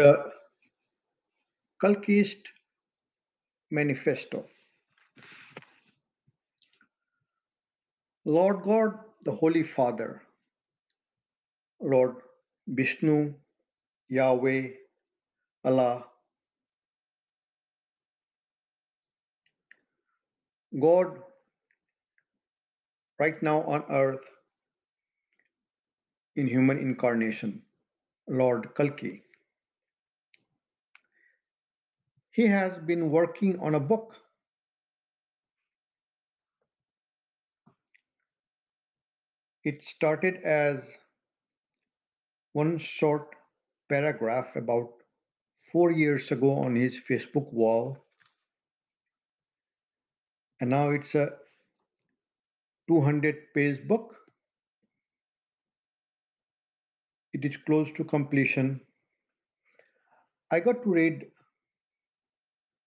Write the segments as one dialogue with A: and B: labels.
A: The Kalkiist Manifesto. Lord God, the Holy Father, Lord Vishnu, Yahweh, Allah, God right now on earth in human incarnation, Lord Kalki. He has been working on a book. It started as one short paragraph about four years ago on his Facebook wall, and now it's a 200 page book. It is close to completion. I got to read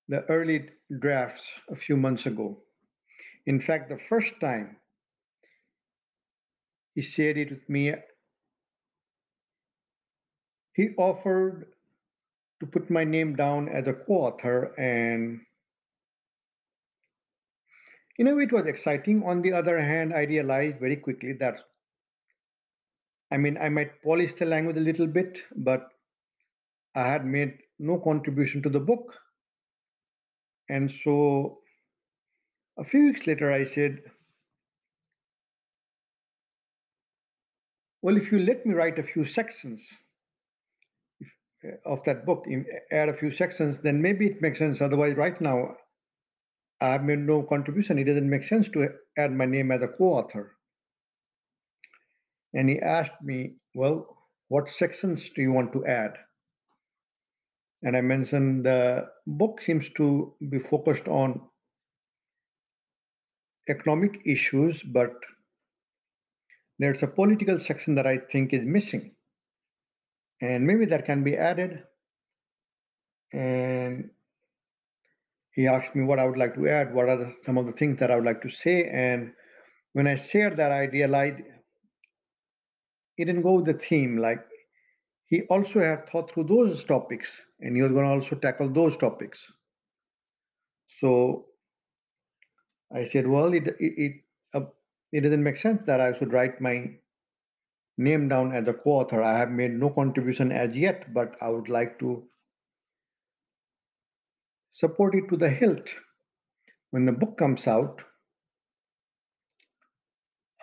A: the early drafts a few months ago. In fact, the first time he shared it with me, he offered to put my name down as a co author, and in a way, it was exciting. On the other hand, I realized very quickly that I mean, I might polish the language a little bit, but I had made no contribution to the book. And so a few weeks later, I said, Well, if you let me write a few sections uh, of that book, add a few sections, then maybe it makes sense. Otherwise, right now, I have made no contribution. It doesn't make sense to add my name as a co author. And he asked me, Well, what sections do you want to add? And I mentioned the book seems to be focused on economic issues, but there's a political section that I think is missing. And maybe that can be added. And he asked me what I would like to add, what are the, some of the things that I would like to say. And when I shared that, I realized it didn't go with the theme. Like he also had thought through those topics and he was going to also tackle those topics. So I said, well, it, it, it, uh, it doesn't make sense that I should write my name down as a co-author. I have made no contribution as yet, but I would like to support it to the hilt. When the book comes out,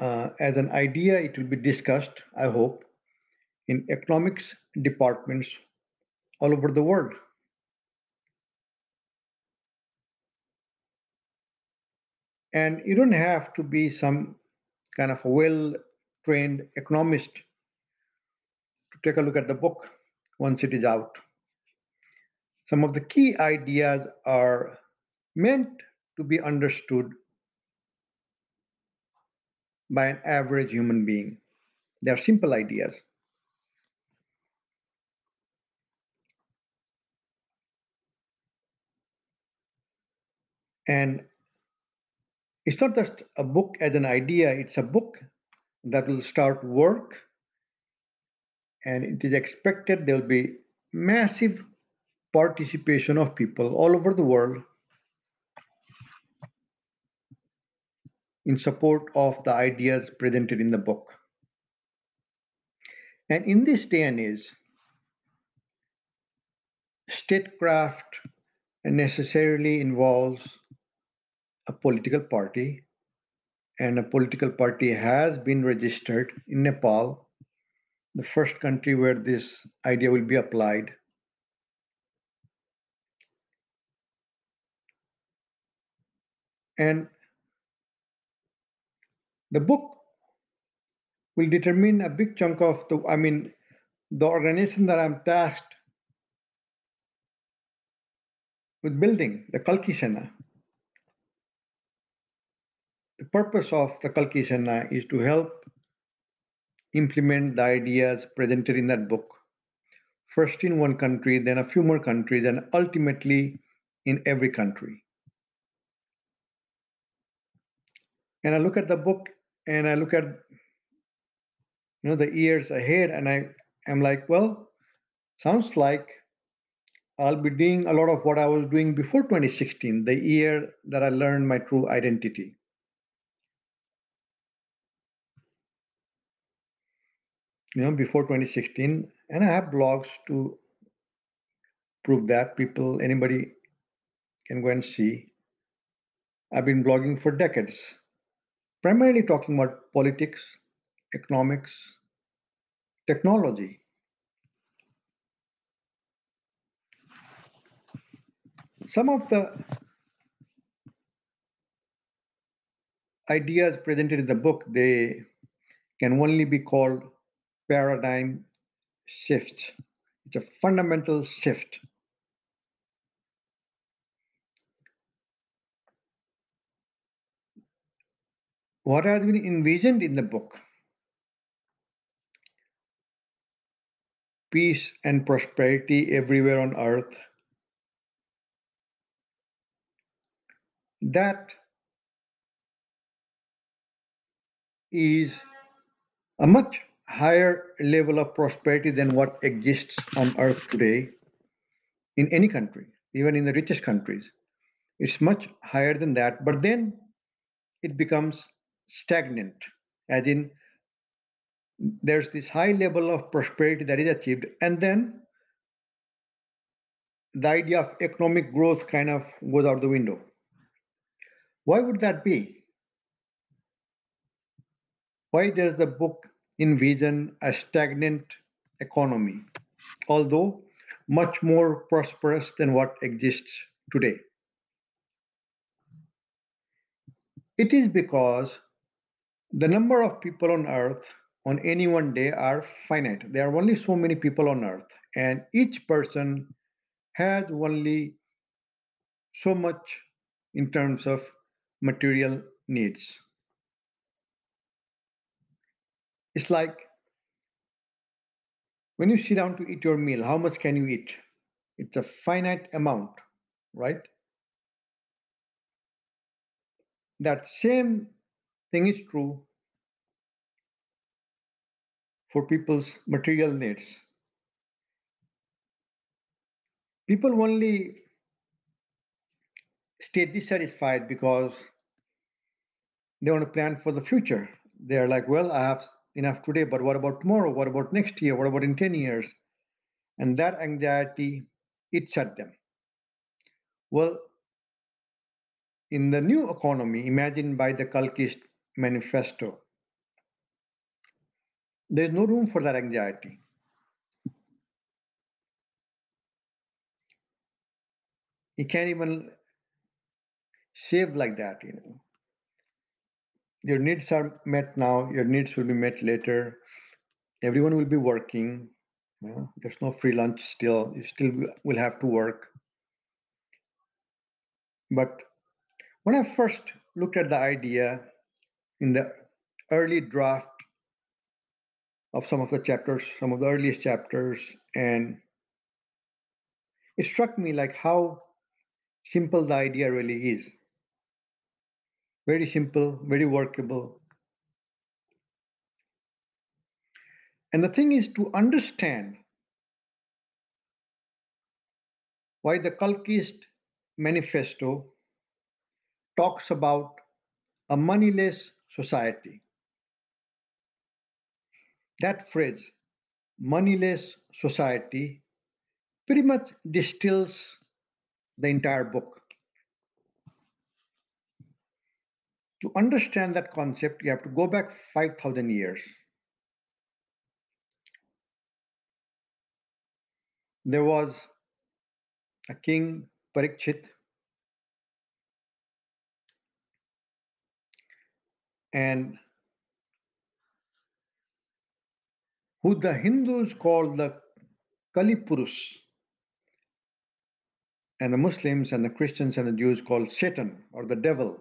A: uh, as an idea, it will be discussed, I hope, in economics departments all over the world. And you don't have to be some kind of well trained economist to take a look at the book once it is out. Some of the key ideas are meant to be understood by an average human being. They are simple ideas. And it's not just a book as an idea, it's a book that will start work. And it is expected there will be massive participation of people all over the world in support of the ideas presented in the book. And in this day and age, statecraft necessarily involves a political party, and a political party has been registered in Nepal, the first country where this idea will be applied. And the book will determine a big chunk of the, I mean, the organization that I'm tasked with building, the Kalki Sena. The purpose of the Kalki Sena is to help implement the ideas presented in that book, first in one country, then a few more countries, and ultimately in every country. And I look at the book and I look at you know the years ahead, and I am like, well, sounds like I'll be doing a lot of what I was doing before 2016, the year that I learned my true identity. You know, before 2016, and I have blogs to prove that people, anybody can go and see. I've been blogging for decades, primarily talking about politics, economics, technology. Some of the ideas presented in the book, they can only be called paradigm shifts. It's a fundamental shift. What has been envisioned in the book peace and prosperity everywhere on earth that is a much higher level of prosperity than what exists on earth today in any country, even in the richest countries. It's much higher than that, but then it becomes stagnant, as in there's this high level of prosperity that is achieved, and then the idea of economic growth kind of goes out the window. Why would that be? Why does the book envision a stagnant economy, although much more prosperous than what exists today? It is because the number of people on earth on any one day are finite. There are only so many people on earth, and each person has only so much in terms of material needs. It's like when you sit down to eat your meal, how much can you eat? It's a finite amount, right? That same thing is true for people's material needs. People only stay dissatisfied because they want to plan for the future. They are like, well, I have enough today, but what about tomorrow? What about next year? What about in 10 years? And that anxiety eats at them. Well, in the new economy imagined by the Kalkiist manifesto, there's no room for that anxiety. You can't even save like that, you know. Your needs are met now, your needs will be met later. Everyone will be working. Know, there's no free lunch still. You still will have to work. But when I first looked at the idea in the early draft of some of the chapters, some of the earliest chapters, and it struck me like how simple the idea really is. Very simple, very workable. And the thing is to understand why the Kalkiist manifesto talks about a moneyless society. That phrase, moneyless society, pretty much distills the entire book. To understand that concept, you have to go back 5,000 years. There was a king, Parikshit, and who the Hindus call the Kalipurush, and the Muslims and the Christians and the Jews call Satan or the devil.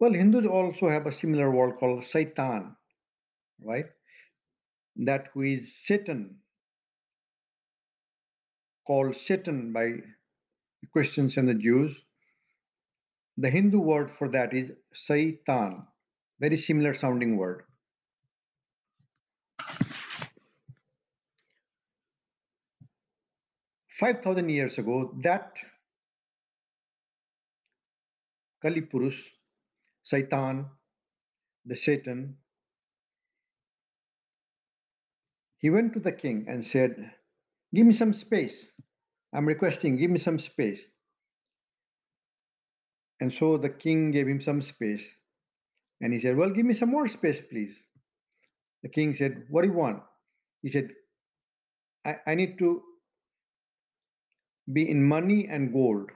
A: Well, Hindus also have a similar word called Satan, right? That who is Satan, called Satan by the Christians and the Jews. The Hindu word for that is Satan, very similar sounding word. 5,000 years ago, that Kali Purush, Saitan, the Satan, he went to the king and said, Give me some space. I'm requesting, give me some space. And so the king gave him some space. And he said, Well, give me some more space, please. The king said, What do you want? He said, I, I need to be in money and gold.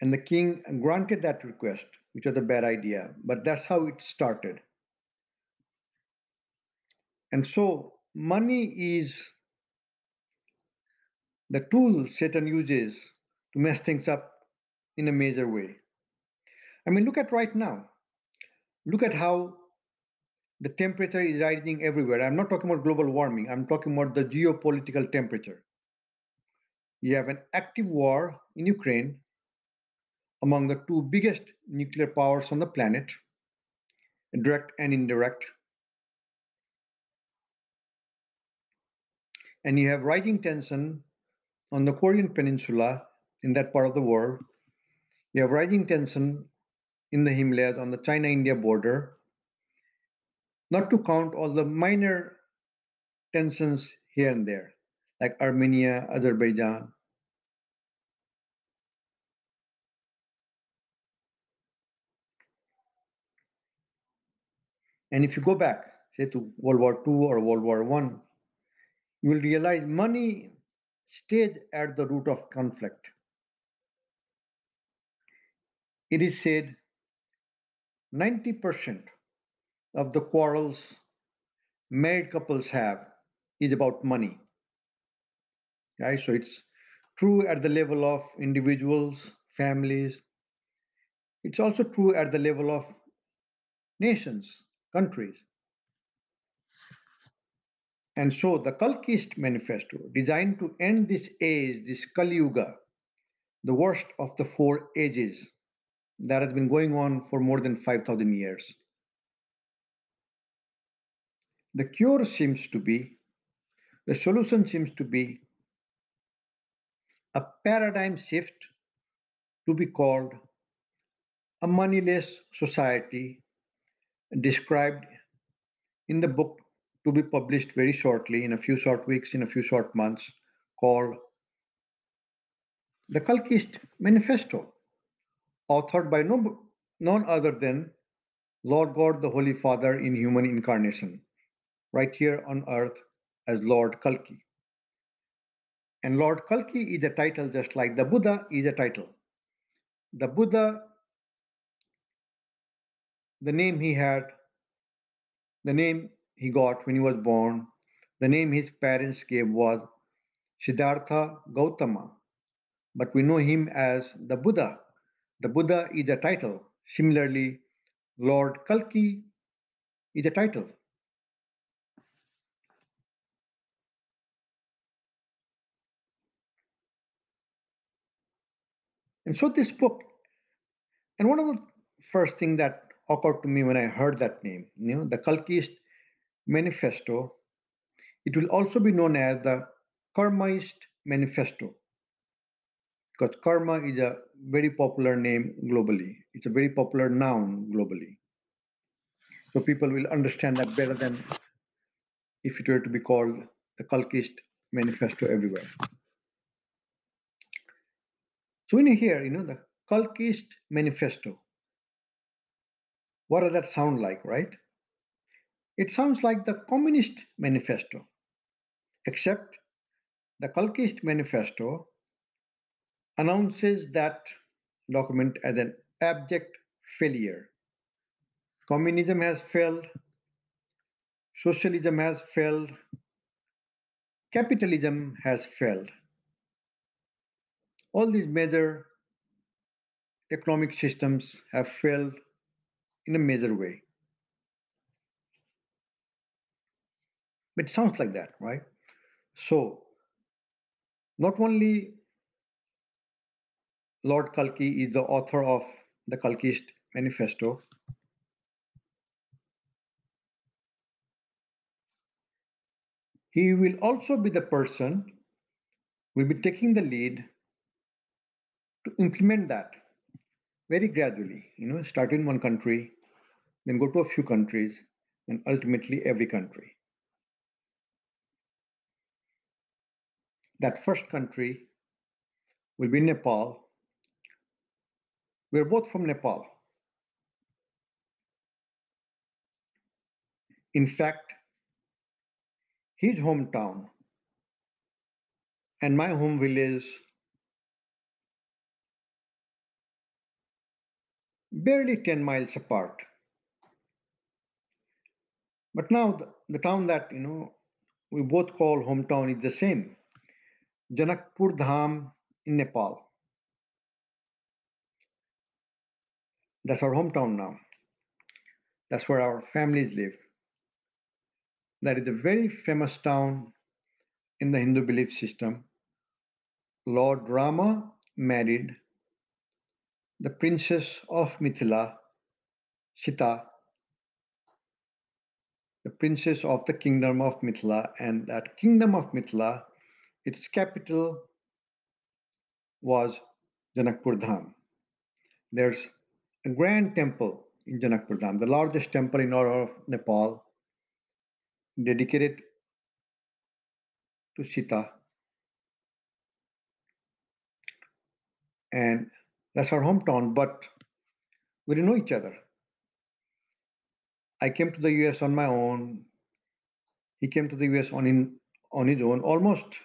A: And the king granted that request, which was a bad idea, but that's how it started. And so, money is the tool Satan uses to mess things up in a major way. I mean, look at right now. Look at how the temperature is rising everywhere. I'm not talking about global warming, I'm talking about the geopolitical temperature. You have an active war in Ukraine among the two biggest nuclear powers on the planet, direct and indirect. And you have rising tension on the Korean Peninsula in that part of the world. You have rising tension in the Himalayas on the China India border not to count all the minor tensions here and there, like Armenia, Azerbaijan. And if you go back, say to World War II or World War One, you will realize money stays at the root of conflict. It is said 90% of the quarrels married couples have is about money. Right? So it's true at the level of individuals, families. It's also true at the level of nations, countries. And so the Kalkiist Manifesto, designed to end this age, this Kali Yuga, the worst of the four ages that has been going on for more than 5,000 years. The cure seems to be, the solution seems to be a paradigm shift to be called a moneyless society described in the book to be published very shortly in a few short weeks, in a few short months, called The Kalkiist Manifesto, authored by no, none other than Lord God, the Holy Father in human incarnation right here on earth as Lord Kalki. And Lord Kalki is a title just like the Buddha is a title. The Buddha, the name he had, the name he got when he was born, the name his parents gave was Siddhartha Gautama. But we know him as the Buddha. The Buddha is a title. Similarly, Lord Kalki is a title. And so this book, and one of the first thing that occurred to me when I heard that name, you know, the Kalkiist Manifesto, it will also be known as the Karmaist Manifesto. Because karma is a very popular name globally. It's a very popular noun globally. So people will understand that better than if it were to be called the Kalkiist Manifesto everywhere. So when you hear, you know, the Kalkiist Manifesto, what does that sound like, right? It sounds like the Communist Manifesto, except the Kalkiist Manifesto announces that document as an abject failure. Communism has failed, socialism has failed, capitalism has failed all these major economic systems have failed in a major way. It sounds like that, right? So, not only Lord Kalki is the author of the Kalkiist Manifesto, he will also be the person will be taking the lead to implement that very gradually you know start in one country then go to a few countries and ultimately every country. That first country will be nepal. We're both from nepal. In fact his hometown and my home village barely 10 miles apart. But now the, the town that you know we both call hometown is the same. Janakpur dham in nepal. That's our hometown now. That's where our families live. That is a very famous town in the Hindu belief system. Lord Rama married the princess of Mithila, Sita, the princess of the kingdom of Mithila, and that kingdom of Mithila, its capital was Janakpur Dham. There's a grand temple in Janakpur Dham, the largest temple in all of Nepal, dedicated to Sita. And that's our hometown, but we didn't know each other. I came to the US on my own. He came to the US on, in, on his own almost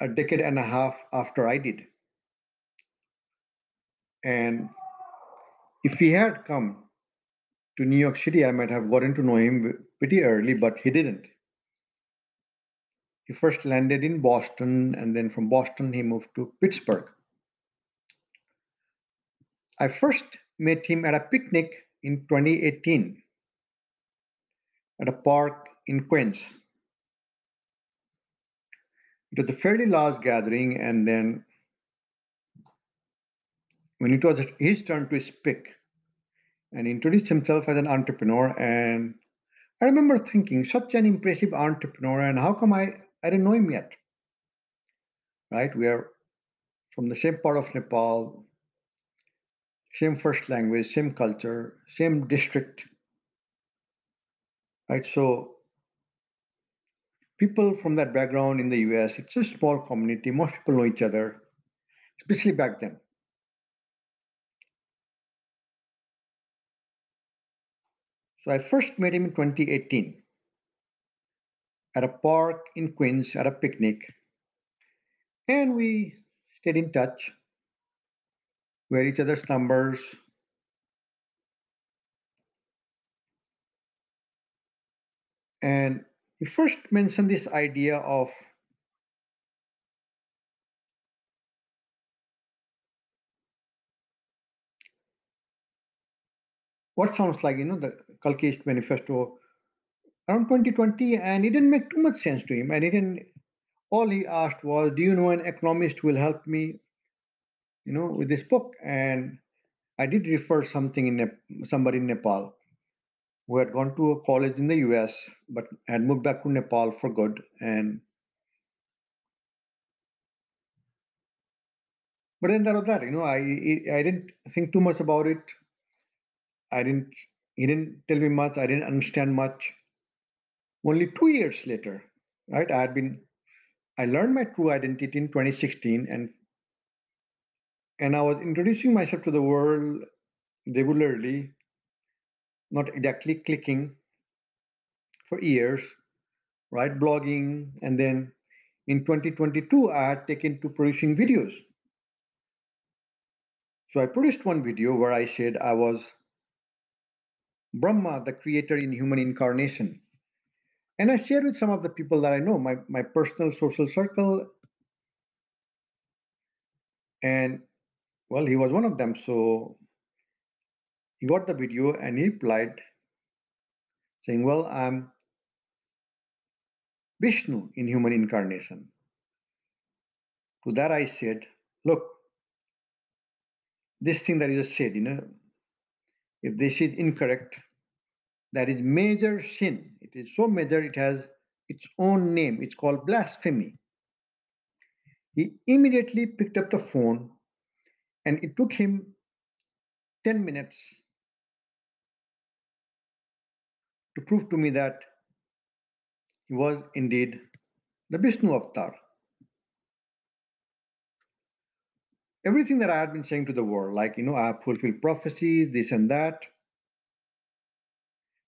A: a decade and a half after I did. And if he had come to New York City, I might have gotten to know him pretty early, but he didn't. He first landed in Boston, and then from Boston, he moved to Pittsburgh. I first met him at a picnic in 2018 at a park in Queens. It was a fairly large gathering, and then when it was his turn to speak, and introduced himself as an entrepreneur. And I remember thinking, such an impressive entrepreneur, and how come I, I didn't know him yet? Right? We are from the same part of Nepal, same first language, same culture, same district. Right? So people from that background in the US, it's a small community. Most people know each other, especially back then. So I first met him in 2018 at a park in Queens at a picnic. And we stayed in touch. Had each other's numbers. And he first mentioned this idea of what sounds like, you know, the Kalki Manifesto around 2020, and it didn't make too much sense to him. And he didn't. All he asked was, "Do you know an economist will help me, you know, with this book?" And I did refer something in Nep- somebody in Nepal who had gone to a college in the U.S. but had moved back to Nepal for good, and but then that was that. You know, I I didn't think too much about it. I didn't he didn't tell me much. I didn't understand much. Only two years later, right? I had been I learned my true identity in 2016 and and I was introducing myself to the world regularly, not exactly clicking for years, right? Blogging. And then in 2022, I had taken to producing videos. So I produced one video where I said I was Brahma, the creator in human incarnation. And I shared with some of the people that I know, my, my personal social circle. And well, he was one of them. So he got the video and he replied saying, Well, I'm Vishnu in human incarnation. To that I said, Look, this thing that you just said, you know, if this is incorrect, that is major sin. It is so major, it has its own name. It's called blasphemy. He immediately picked up the phone and it took him 10 minutes to prove to me that he was indeed the Vishnu avatar. Everything that I had been saying to the world, like, you know, I have fulfilled prophecies, this and that,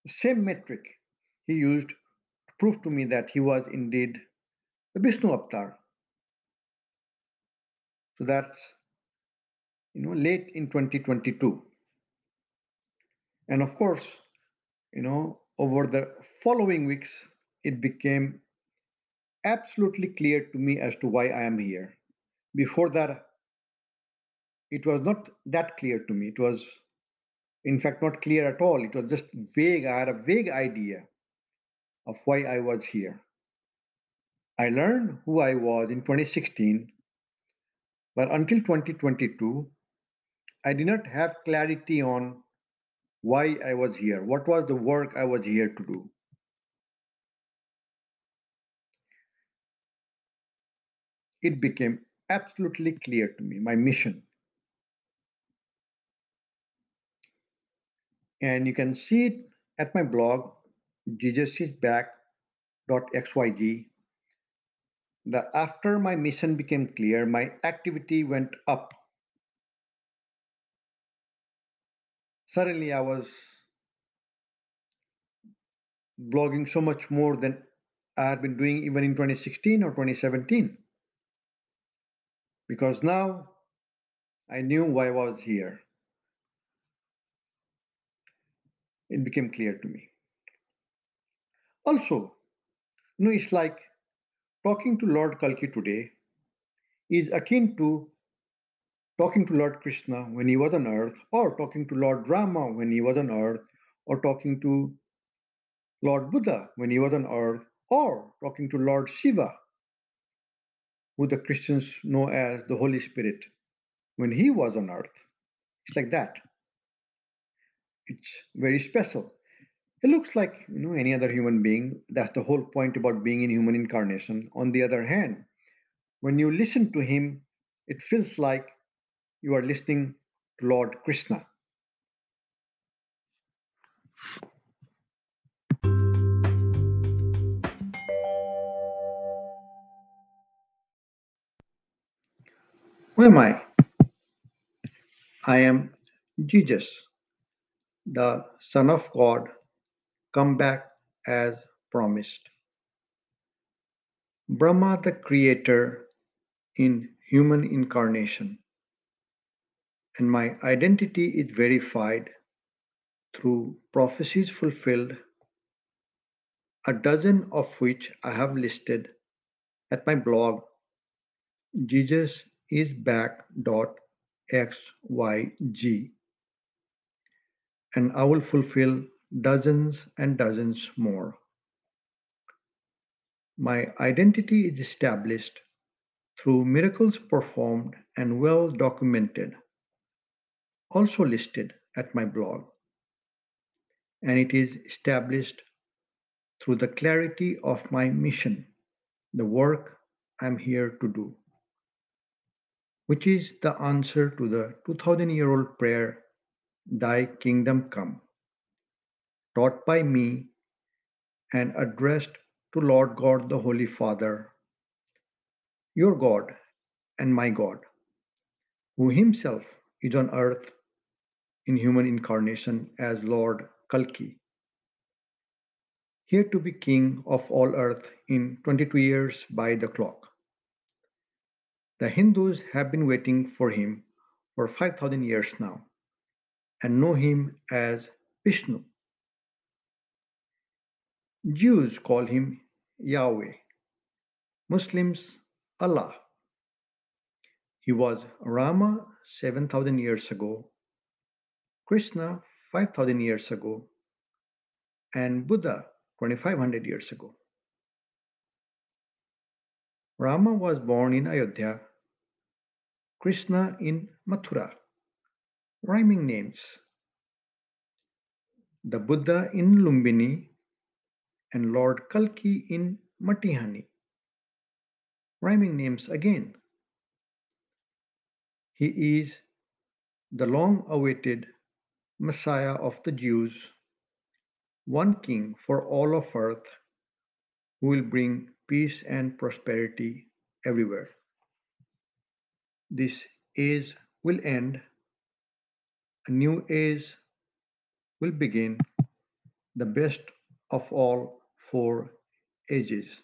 A: the same metric he used to prove to me that he was indeed the Vishnu avatar. So that's, you know, late in 2022. And of course, you know, over the following weeks, it became absolutely clear to me as to why I am here. Before that, it was not that clear to me. It was, in fact, not clear at all. It was just vague. I had a vague idea of why I was here. I learned who I was in 2016, but until 2022, I did not have clarity on why I was here. What was the work I was here to do? It became absolutely clear to me, my mission. And you can see it at my blog, jesusisback.xyz. That after my mission became clear, my activity went up. Suddenly, I was blogging so much more than I had been doing even in 2016 or 2017. Because now I knew why I was here. it became clear to me. Also, you know, it's like talking to Lord Kalki today is akin to talking to Lord Krishna when he was on earth, or talking to Lord Rama when he was on earth, or talking to Lord Buddha when he was on earth, or talking to Lord Shiva, who the Christians know as the Holy Spirit, when he was on earth. It's like that it's very special. It looks like you know any other human being. That's the whole point about being in human incarnation. On the other hand, when you listen to him, it feels like you are listening to Lord Krishna. Who am I? I am Jesus the Son of God come back as promised. Brahma, the Creator, in human incarnation. And my identity is verified through prophecies fulfilled, a dozen of which I have listed at my blog, jesusisback.xyz and I will fulfill dozens and dozens more. My identity is established through miracles performed and well documented, also listed at my blog. And it is established through the clarity of my mission, the work I'm here to do, which is the answer to the 2000 year old prayer Thy kingdom come, taught by me and addressed to Lord God the Holy Father, your God and my God, who himself is on earth in human incarnation as Lord Kalki, here to be king of all earth in 22 years by the clock. The Hindus have been waiting for him for 5000 years now and know him as Vishnu. Jews call him Yahweh, Muslims Allah. He was Rama 7,000 years ago, Krishna 5,000 years ago, and Buddha 2,500 years ago. Rama was born in Ayodhya, Krishna in Mathura. Rhyming names: the Buddha in Lumbini and Lord Kalki in Matihani. Rhyming names again. He is the long awaited Messiah of the Jews, one king for all of earth who will bring peace and prosperity everywhere. This age will end, a new age will begin, the best of all four ages.